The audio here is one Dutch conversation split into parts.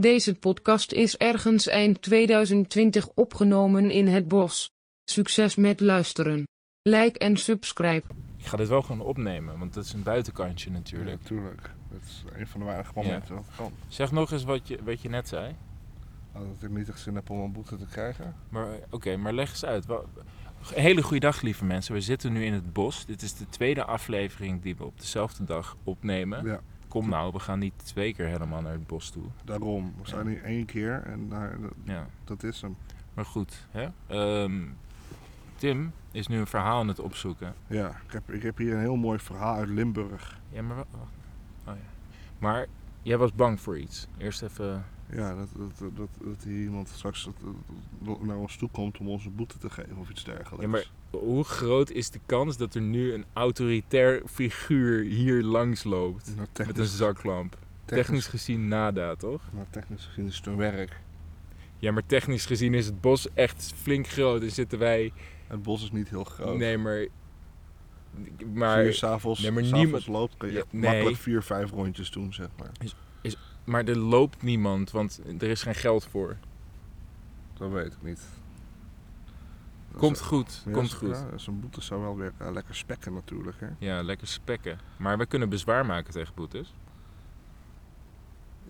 Deze podcast is ergens eind 2020 opgenomen in het bos. Succes met luisteren. Like en subscribe. Ik ga dit wel gewoon opnemen, want dat is een buitenkantje natuurlijk. Natuurlijk. Dat is een van de weinige momenten dat kan. Zeg nog eens wat je, wat je net zei. Nou, Dat ik niet echt zin heb om een boete te krijgen. Maar eh, oké, maar leg eens uit. Wa- hele goede dag, lieve mensen. We zitten nu in het bos. Dit is de tweede aflevering die we op dezelfde dag opnemen. Ja, Kom nou, we gaan niet twee keer helemaal naar het bos toe. daarom. We zijn hier één keer en daar, dat, Ja, dat is hem. maar goed. Hè? Ehm, Tim is nu een verhaal aan het opzoeken. Ja, ik heb, ik heb hier een heel mooi verhaal uit Limburg. Ja, maar... wa- wacht. Oh, ja. Maar jij was bang voor iets. Eerst even... Ja, dat, dat, dat, hier iemand straks naar ons toe komt om ons een boete te geven of iets dergelijks. Ja, maar hoe groot is de kans dat er nu een autoritair figuur hier langs loopt? Nou, Met een zaklamp. Technisch gezien nada, toch? nou, technisch gezien is het een werk. Ja, maar technisch gezien is het bos echt flink groot. En zitten wij... Het bos is niet heel groot. Nee, maar... Maar, vier s'avonds nee, niemand- loopt, kun je Ja, nee. makkelijk vier, vijf rondjes doen, zeg maar. Maar er loopt niemand, want er is geen geld voor. Dat weet ik niet. Dat Komt is- goed, ja, komt goed. Ja, zo'n boete zou wel weer eh, lekker spekken natuurlijk, hè. Ja, lekker spekken. Maar we kunnen bezwaar maken tegen boetes.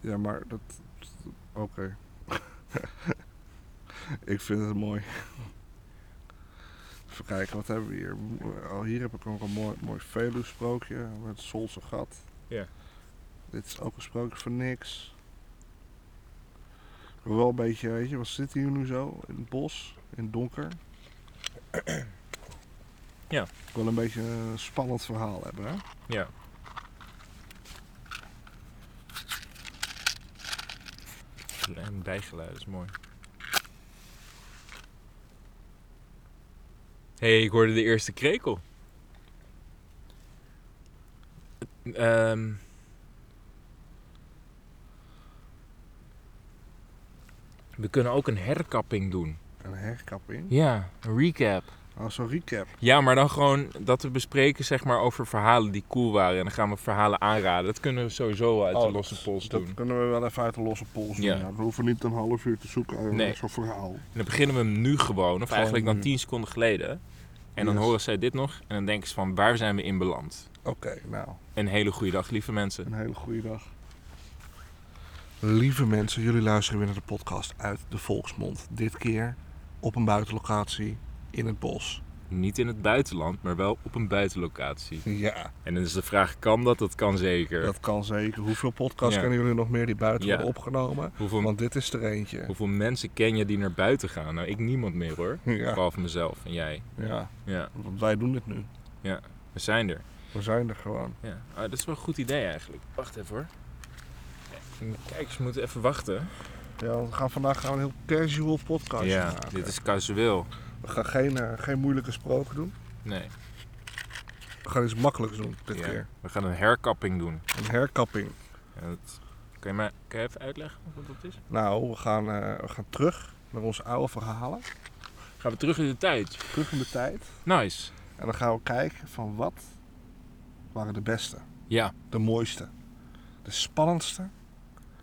Ja, maar dat... Oké. ik vind het mooi. Even kijken, wat hebben we hier? Oh, hier heb ik nog een mooi, mooi Veluwe-sprookje met het Solse gat. Ja. Dit is ook een sprookje voor niks. Maar Wel een beetje, weet je, wat zit hier nu zo? In het bos, in het donker. Ja. Ik wil een beetje een spannend verhaal hebben, hè? Ja. En bijgeluid is mooi. Hé, hey, ik hoorde de eerste krekel. Ehm we kunnen ook een herkapping doen. Een herkapping. Ja, een recap. Oh, zo'n recap. Ja, maar dan gewoon dat we bespreken zeg maar over verhalen die cool waren. En dan gaan we verhalen aanraden. Dat kunnen we sowieso uit de Oh, losse pols Dat doen. kunnen we wel even uit de losse pols doen. Ja. Ja. We hoeven niet een half uur te zoeken naar Nee. zo'n verhaal. En dan beginnen we hem nu gewoon. Of eigenlijk dan. 10 seconden geleden. En dan Yes. horen zij dit nog. En dan denken ze van waar zijn we in beland? Oké, nou, Een hele goede dag, lieve mensen. een hele goede dag. Lieve mensen, jullie luisteren weer naar de podcast uit de Volksmond. Dit keer op een buitenlocatie in het bos. Niet in het buitenland, maar wel op een buitenlocatie. Ja, En dan is de vraag, kan dat? Dat kan zeker. dat kan zeker. Hoeveel podcasts Ja. kennen jullie nog meer die buiten Ja. worden opgenomen? Hoeveel, Want dit is er eentje. hoeveel mensen ken je die naar buiten gaan? Nou, ik niemand meer hoor. Ja, Behalve mezelf en jij. ja, Ja, want wij doen dit nu. we zijn er. We zijn er gewoon. Ja, ah, dat is wel een goed idee eigenlijk. Wacht even hoor. De kijkers moeten even wachten. Ja, we gaan vandaag gaan we een heel casual podcast ja, maken. dit is casueel. We gaan geen, eh, geen moeilijke sproken doen. Nee, We gaan iets makkelijks doen dit ja. keer. we gaan een herkapping doen. Een herkapping. Ja, dat... Kan, je kan je even uitleggen wat dat is? Nou, we gaan, eh, we gaan terug naar onze oude verhalen. Gaan we terug in de tijd. Terug in de tijd. Nice. En dan gaan we kijken van wat waren de beste, Ja, de mooiste, de spannendste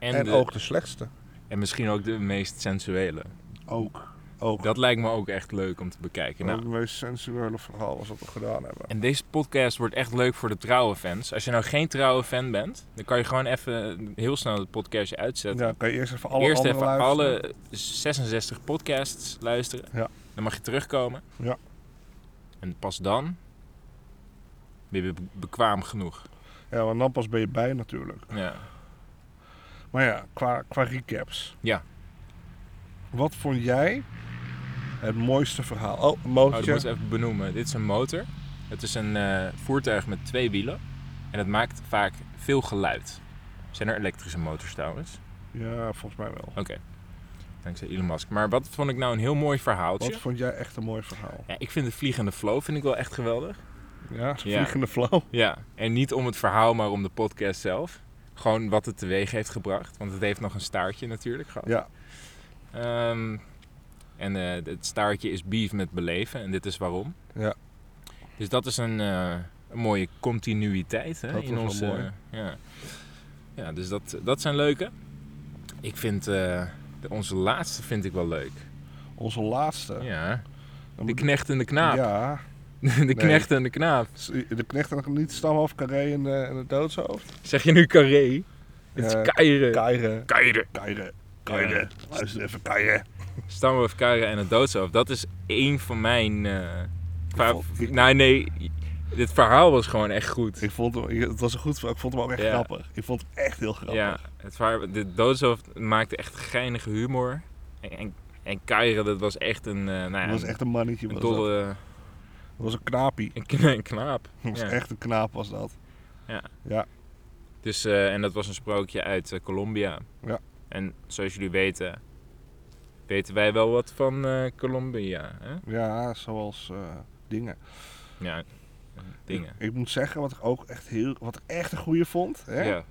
en, en, de- ook de slechtste. en misschien ook de meest sensuele. Ook. Ook. Dat lijkt me ook echt leuk om te bekijken. Nou, het meest sensuele verhaal was wat we gedaan hebben. en deze podcast wordt echt leuk voor de trouwe fans. Als je nou geen trouwe fan bent, dan kan je gewoon even heel snel het podcastje uitzetten. Ja, kan je eerst even alle Eerst even luisteren. alle 66 podcasts luisteren. Ja. Dan mag je terugkomen. Ja. En pas dan ben je be- bekwaam genoeg. Ja, want dan pas ben je bij natuurlijk. Ja. Maar ja, qua, qua recaps. Ja. Wat vond jij het mooiste verhaal? Oh, een Oh, dat moet ik even benoemen. Dit is een motor. Het is een eh, voertuig met twee wielen. En het maakt vaak veel geluid. Zijn er elektrische motors trouwens? Ja, volgens mij wel. Oké. Dankzij Elon Musk. Maar wat vond ik nou een heel mooi verhaaltje? Wat vond jij echt een mooi verhaal? Ja, ik vind de vliegende flow vind ik wel echt geweldig. Ja, Ja. vliegende flow. Ja, en niet om het verhaal, maar om de podcast zelf. Gewoon wat het teweeg heeft gebracht. Want het heeft nog een staartje natuurlijk gehad. Ja, Ehm, en eh, het staartje is beef met beleven. En dit is waarom. Ja. Dus dat is een, eh, een mooie continuïteit hè, Dat in was wel onze... mooi. ja. ja, dus dat, dat zijn leuke. Ik vind eh, de, onze laatste vind ik wel leuk. Onze laatste. Ja. De knecht en de knaap. Ja. De knecht en de knaap. De knecht en niet stamhoofd, carré en, de- en het doodshoofd. Zeg je nu carré? Het is Ja, Keire. Keire. Keire. Keire. Keire. Luister even, Keire. Stamhoofd, Keire en het doodshoofd. Dat is één van mijn... eh nou nee, dit verhaal was gewoon echt goed. Ik vond hem, het was een goed verhaal. Ik vond hem ook echt Ja. grappig. Ik vond hem echt heel grappig. Ja, het verhaal, de doodshoofd maakte echt geinige humor. En, en, en Keire, dat was echt een... eh nou ja, Dat was echt een mannetje. een dolle... Dat was een knaapie. Een, kna- een knaap. Dat was Ja. echt een knaap was dat. Dus, eh, en dat was een sprookje uit eh, Colombia. Ja. En zoals jullie weten, weten wij wel wat van eh, Colombia. Hè? Ja, zoals dingen. Ja, dingen. Ik, ik moet zeggen, wat ik ook echt heel, wat ik echt een goeie vond, hè? Ja.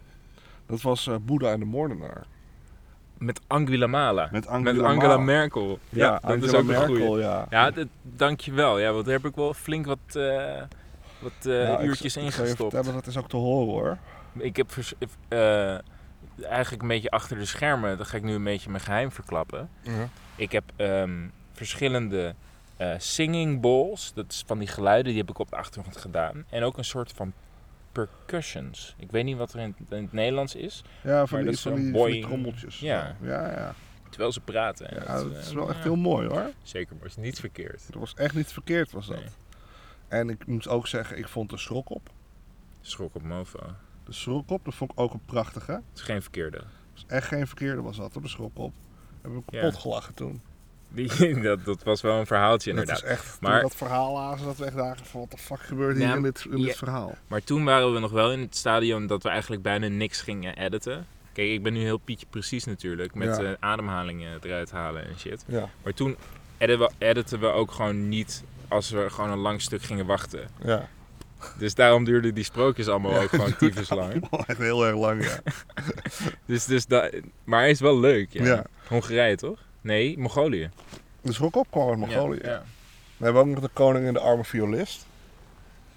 dat was Boeddha en de Moordenaar. Met Angela Mala. Met Angela, Met Angela Ma- Merkel. Ja, dat Angela is ook een Merkel, goeie. ja. Ja, dat, dankjewel. Ja, want daar heb ik wel flink wat, eh, wat eh, uurtjes je ingestopt. vertellen, dat is ook te horen hoor. Ik heb eh, eigenlijk een beetje achter de schermen, dat ga ik nu een beetje mijn geheim verklappen. Ja. Ik heb ehm, verschillende eh, singing bowls, dat is van die geluiden, die heb ik op de achtergrond gedaan. En ook een soort van percussions. Ik weet niet wat er in, het- in het Nederlands is, Ja, van Maar die, dat is van die boing. trommeltjes. Ja. ja, ja. terwijl ze praten. En ja dat, dat is eh, wel echt ja, heel mooi hoor. Zeker, maar het is niet verkeerd. Dat was echt niet verkeerd was dat. Nee. En ik moet ook zeggen, ik vond de schrok op. Schrok op mofo. De schrok op, dat vond ik ook een prachtige. Het is geen verkeerde. Dat was echt geen verkeerde was dat, de schrok op. Hebben we Ja. kapot gelachen toen. Die, dat, dat was wel een verhaaltje Dat inderdaad. is echt, Maar- dat verhaal lazen, dat we echt dachten van wat de fuck gebeurt hier in dit, in ja. dit verhaal. Maar toen waren we nog wel in het stadium dat we eigenlijk bijna niks gingen editen. Kijk, ik ben nu heel pietje precies natuurlijk. Met Ja. eh, ademhalingen eruit halen en shit. Ja, Maar toen editen we, editen we ook gewoon niet als we gewoon een lang stuk gingen wachten. ja. Dus daarom duurden die sprookjes allemaal ook gewoon tyfus lang. echt heel erg lang, ja. Dus, dus da- maar hij is wel leuk, ja. Ja. Hongarije toch? Nee, Mongolië. De schrok op Mongolië. Ja, We hebben ook nog de koning en de arme violist.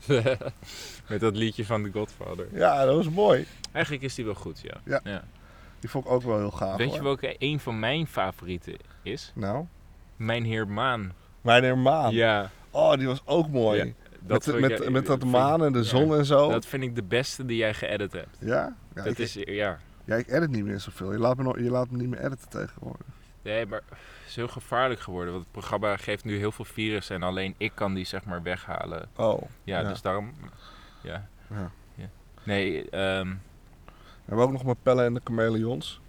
Met dat liedje van The Godfather. Ja, dat was mooi. Eigenlijk is die wel goed, ja. Ja. Die vond ik ook wel heel gaaf. Weet je welke een van mijn favorieten is? Nou, Mijn Heer Maan. mijn heer Maan. Ja, Oh, die was ook mooi. Ja, dat met, met, ik- met dat maan en de ja. zon en zo. Dat vind ik de beste die jij geëdit hebt. Ja? Ja, dat ik, is, ja. ja, ik edit niet meer zoveel. Je laat me, nog, je laat me niet meer editen tegenwoordig. Nee, maar het is heel gevaarlijk geworden. Want het programma geeft nu heel veel virussen en alleen ik kan die zeg maar weghalen. Oh. Ja, Ja. dus daarom... Ja. Ja. ja. Nee, ehm, We hebben ook nog mijn pellen en de chameleons.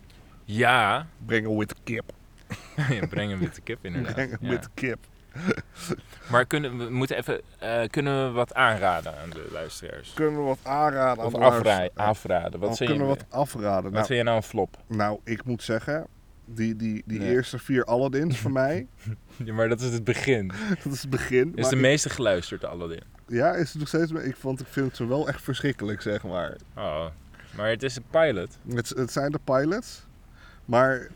ja. Brengen witte kip. Ja, Breng een witte kip inderdaad. Brengen Ja. witte kip. Maar kunnen we moeten even... eh, kunnen we wat aanraden aan de luisteraars? Kunnen we wat aanraden aan Of de afra luisteraar? afraden? Wat, Of je, kunnen we wat afraden? wat Nou, vind je nou een flop? nou, ik moet zeggen, die, die, die Nee. eerste vier Aladdins voor mij, Ja, maar dat is het begin. dat is het begin. Is maar de ik- meeste geluisterd, Aladdin. ja, is het nog steeds, ik vond, ik vind ze wel echt verschrikkelijk, zeg maar. Oh. Maar het is een pilot. Het, het zijn de pilots, maar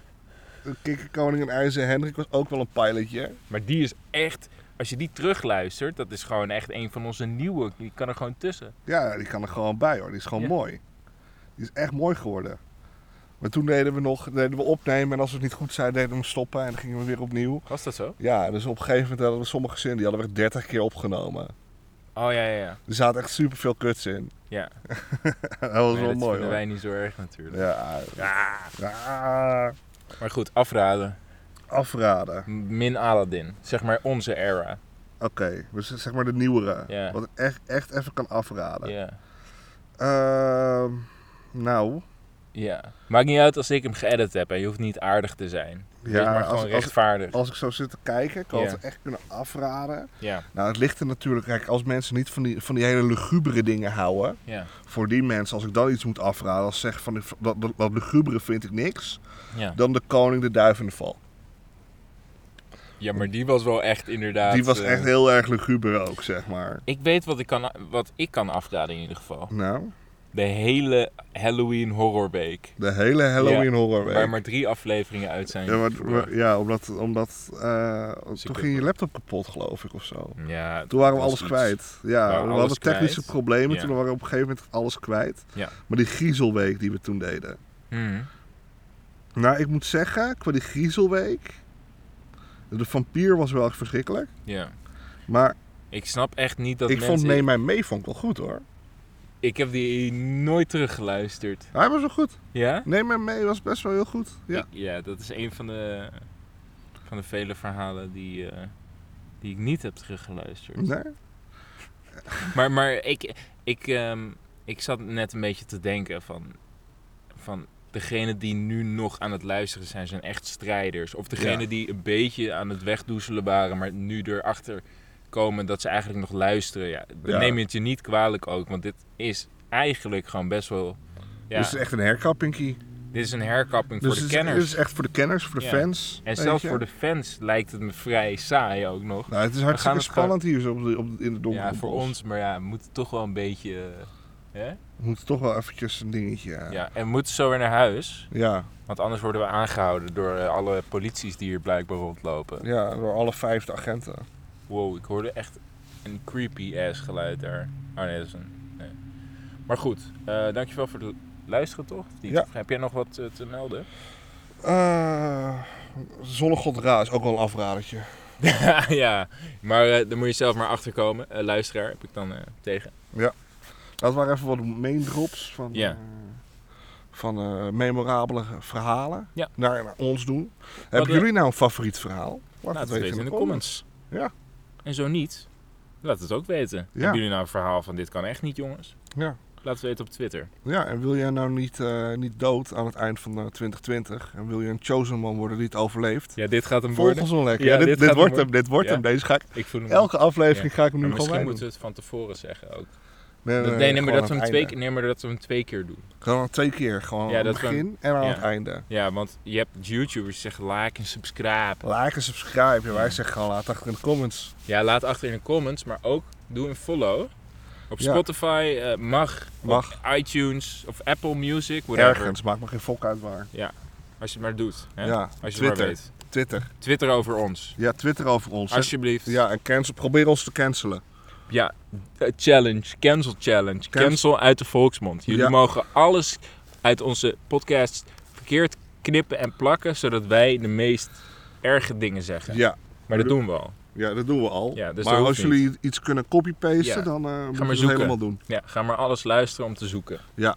Kikkerkoning en IJzer Hendrik was ook wel een pilotje. Maar die is echt... Als je die terugluistert, dat is gewoon echt een van onze nieuwe. Die kan er gewoon tussen. Ja, die kan er gewoon bij hoor. Die is gewoon Ja. mooi. Die is echt mooi geworden. Maar toen deden we nog deden we opnemen en als we het niet goed zeiden, deden we hem stoppen en dan gingen we weer opnieuw. Was dat zo? Ja, dus op een gegeven moment hadden we sommige zinnen, die hadden we echt 30 keer opgenomen. Oh ja, ja, ja. Er zaten echt super veel kuts in. Ja, dat was wel dat mooi vinden hoor. wij niet zo erg natuurlijk. Ja, Ja. ja, Maar goed, afraden. afraden. Min Aladdin. Zeg maar onze era. Oké, dus zeg maar de nieuwere. Ja. Wat ik echt, echt even kan afraden. Ja. Ehm, nou, Ja. Maakt niet uit als ik hem geëdit heb en je hoeft niet aardig te zijn. Ja, maar als- gewoon als- rechtvaardig. als ik zo zit te kijken, kan Ja. ik het echt kunnen afraden. Ja, Nou, het ligt er natuurlijk, kijk, als mensen niet van die, van die hele lugubere dingen houden, ja, voor die mensen, als ik dan iets moet afraden, als zeg van die- dat, dat, dat lugubere vind ik niks, ja. dan de koning, de duif en de val. Ja, maar die was wel echt inderdaad... Die was eh, echt heel erg luguber ook, zeg maar. Ik weet wat ik, kan, wat ik kan afraden in ieder geval. Nou, De hele Halloween Horrorweek. de hele Halloween Ja, horror Waar maar drie afleveringen uit zijn. Ja, maar, ja, omdat, omdat eh, toen ging je laptop kapot, geloof ik, of zo. ja, Toen waren we alles iets. kwijt. Ja, we hadden technische kwijt. problemen. Ja. Toen waren we op een gegeven moment alles kwijt. Ja. Maar die griezelweek die we toen deden. Mhm. Nou, ik moet zeggen, qua die griezelweek... De vampier was wel echt verschrikkelijk. Ja. Maar Ik snap echt niet dat ik mensen... vond Neem mij mee vond ik wel goed hoor. Ik heb die nooit teruggeluisterd. Hij was wel goed. Ja? Neem mij mee was best wel heel goed. Ja. Ik- ja, dat is een van de, van de vele verhalen die, eh, die ik niet heb teruggeluisterd. Nee? Maar, maar ik, ik, ehm, ik zat net een beetje te denken van, van degene die nu nog aan het luisteren zijn, zijn echt strijders. Of degene Ja. die een beetje aan het wegdoezelen waren, maar nu erachter komen dat ze eigenlijk nog luisteren. Ja, dan Ja. neem je het je niet kwalijk ook, want dit is eigenlijk gewoon best wel... Ja, het is echt een herkappingkie. dit is een herkapping Dus voor de kenners. Het is echt voor de kenners, voor de Ja. fans. En zelfs voor de fans lijkt het me vrij saai ook nog. Nou, het is hartstikke het spannend hier zo op de, op de- in de donkere Ja, voor bos. ons, maar ja, we moeten toch wel een beetje... eh, hè? We moeten toch wel eventjes een dingetje... Ja. Ja, en we moeten zo weer naar huis. Ja, Want anders worden we aangehouden door eh, alle polities die hier blijkbaar rondlopen. ja, door alle vijfde agenten. Wow, ik hoorde echt een creepy ass geluid daar. Oh nee, dat is een... Nee. Maar goed, eh, dankjewel voor het luisteren toch? Ja. Heb jij nog wat eh, te melden? Eh Zonnegod Ra is ook wel een afradertje. ja, maar daar moet je zelf maar achter komen. Luisteraar heb ik dan tegen. Dat waren even wat main drops van, Ja. van memorabele verhalen Ja. naar, naar ons doen. Hebben jullie nou een favoriet verhaal? Laat het weten in de comments. Ja. En zo niet, laat het ook weten. Ja. Hebben jullie nou een verhaal van dit kan echt niet jongens? Ja. Laat het weten op Twitter. Ja, en wil jij nou niet, eh, niet dood aan het eind van eh, 2020? En wil je een chosen man worden die het overleeft? Ja, dit gaat hem Volg worden. wel lekker. Ja, Ja, dit, dit dit wordt hem dit wordt Ja. hem. Deze ga ik, Ik voel hem elke aflevering ga ik hem nu Maar gewoon misschien moeten we het van tevoren zeggen ook. Nee, nee, nee, nee, maar dat we hem twee, einde. nee, maar dat we hem twee keer doen. Gewoon twee keer. Gewoon Ja, aan het hem- begin en aan ja. het einde. Ja, want je hebt YouTubers die zeggen like en subscribe. Like en subscribe. Wij zeggen gewoon laat achter in de comments. Ja, laat achter in de comments, maar ook doe een follow. Op Ja. Spotify eh, mag, Mag. op iTunes of Apple Music, whatever. Ergens, maakt me geen fok uit waar. Als je het maar doet. Hè? Ja, Als je Twitter. maar weet. Twitter. Twitter over ons. Ja, Twitter over ons. Alsjeblieft. Ja, en cancel, probeer ons te cancelen. Ja, eh, challenge, cancel challenge. Cancel uit de volksmond. Jullie Ja. mogen alles uit onze podcast verkeerd knippen en plakken, zodat wij de meest erge dingen zeggen. Ja, Maar dat doen we al. ja, dat doen we al. Ja, dus maar als jullie iets kunnen copy-pasten, Ja. dan moeten we maar het helemaal doen. Ja, ga maar alles luisteren om te zoeken. Ja.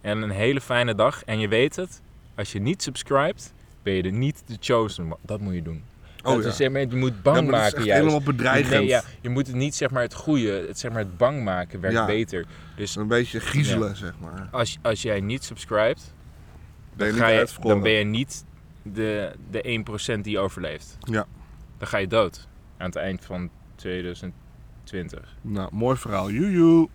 En een hele fijne dag. En je weet het, als je niet subscribt, ben je er niet de chosen. Dat moet je doen. Oh Dat ja. is, zeg maar, je moet bang ja, maar dat is maken juist. helemaal bedreigend. Nee, ja, je moet het niet zeg maar het goede, het, zeg maar het bang maken werkt Ja. beter. Dus Een beetje griezelen, zeg maar. als, als jij niet subscribt, Ben je dan, niet je, dan ben je niet de, de 1% die overleeft. Ja. Dan ga je dood aan het eind van 2020. Nou, mooi verhaal. Joejoe.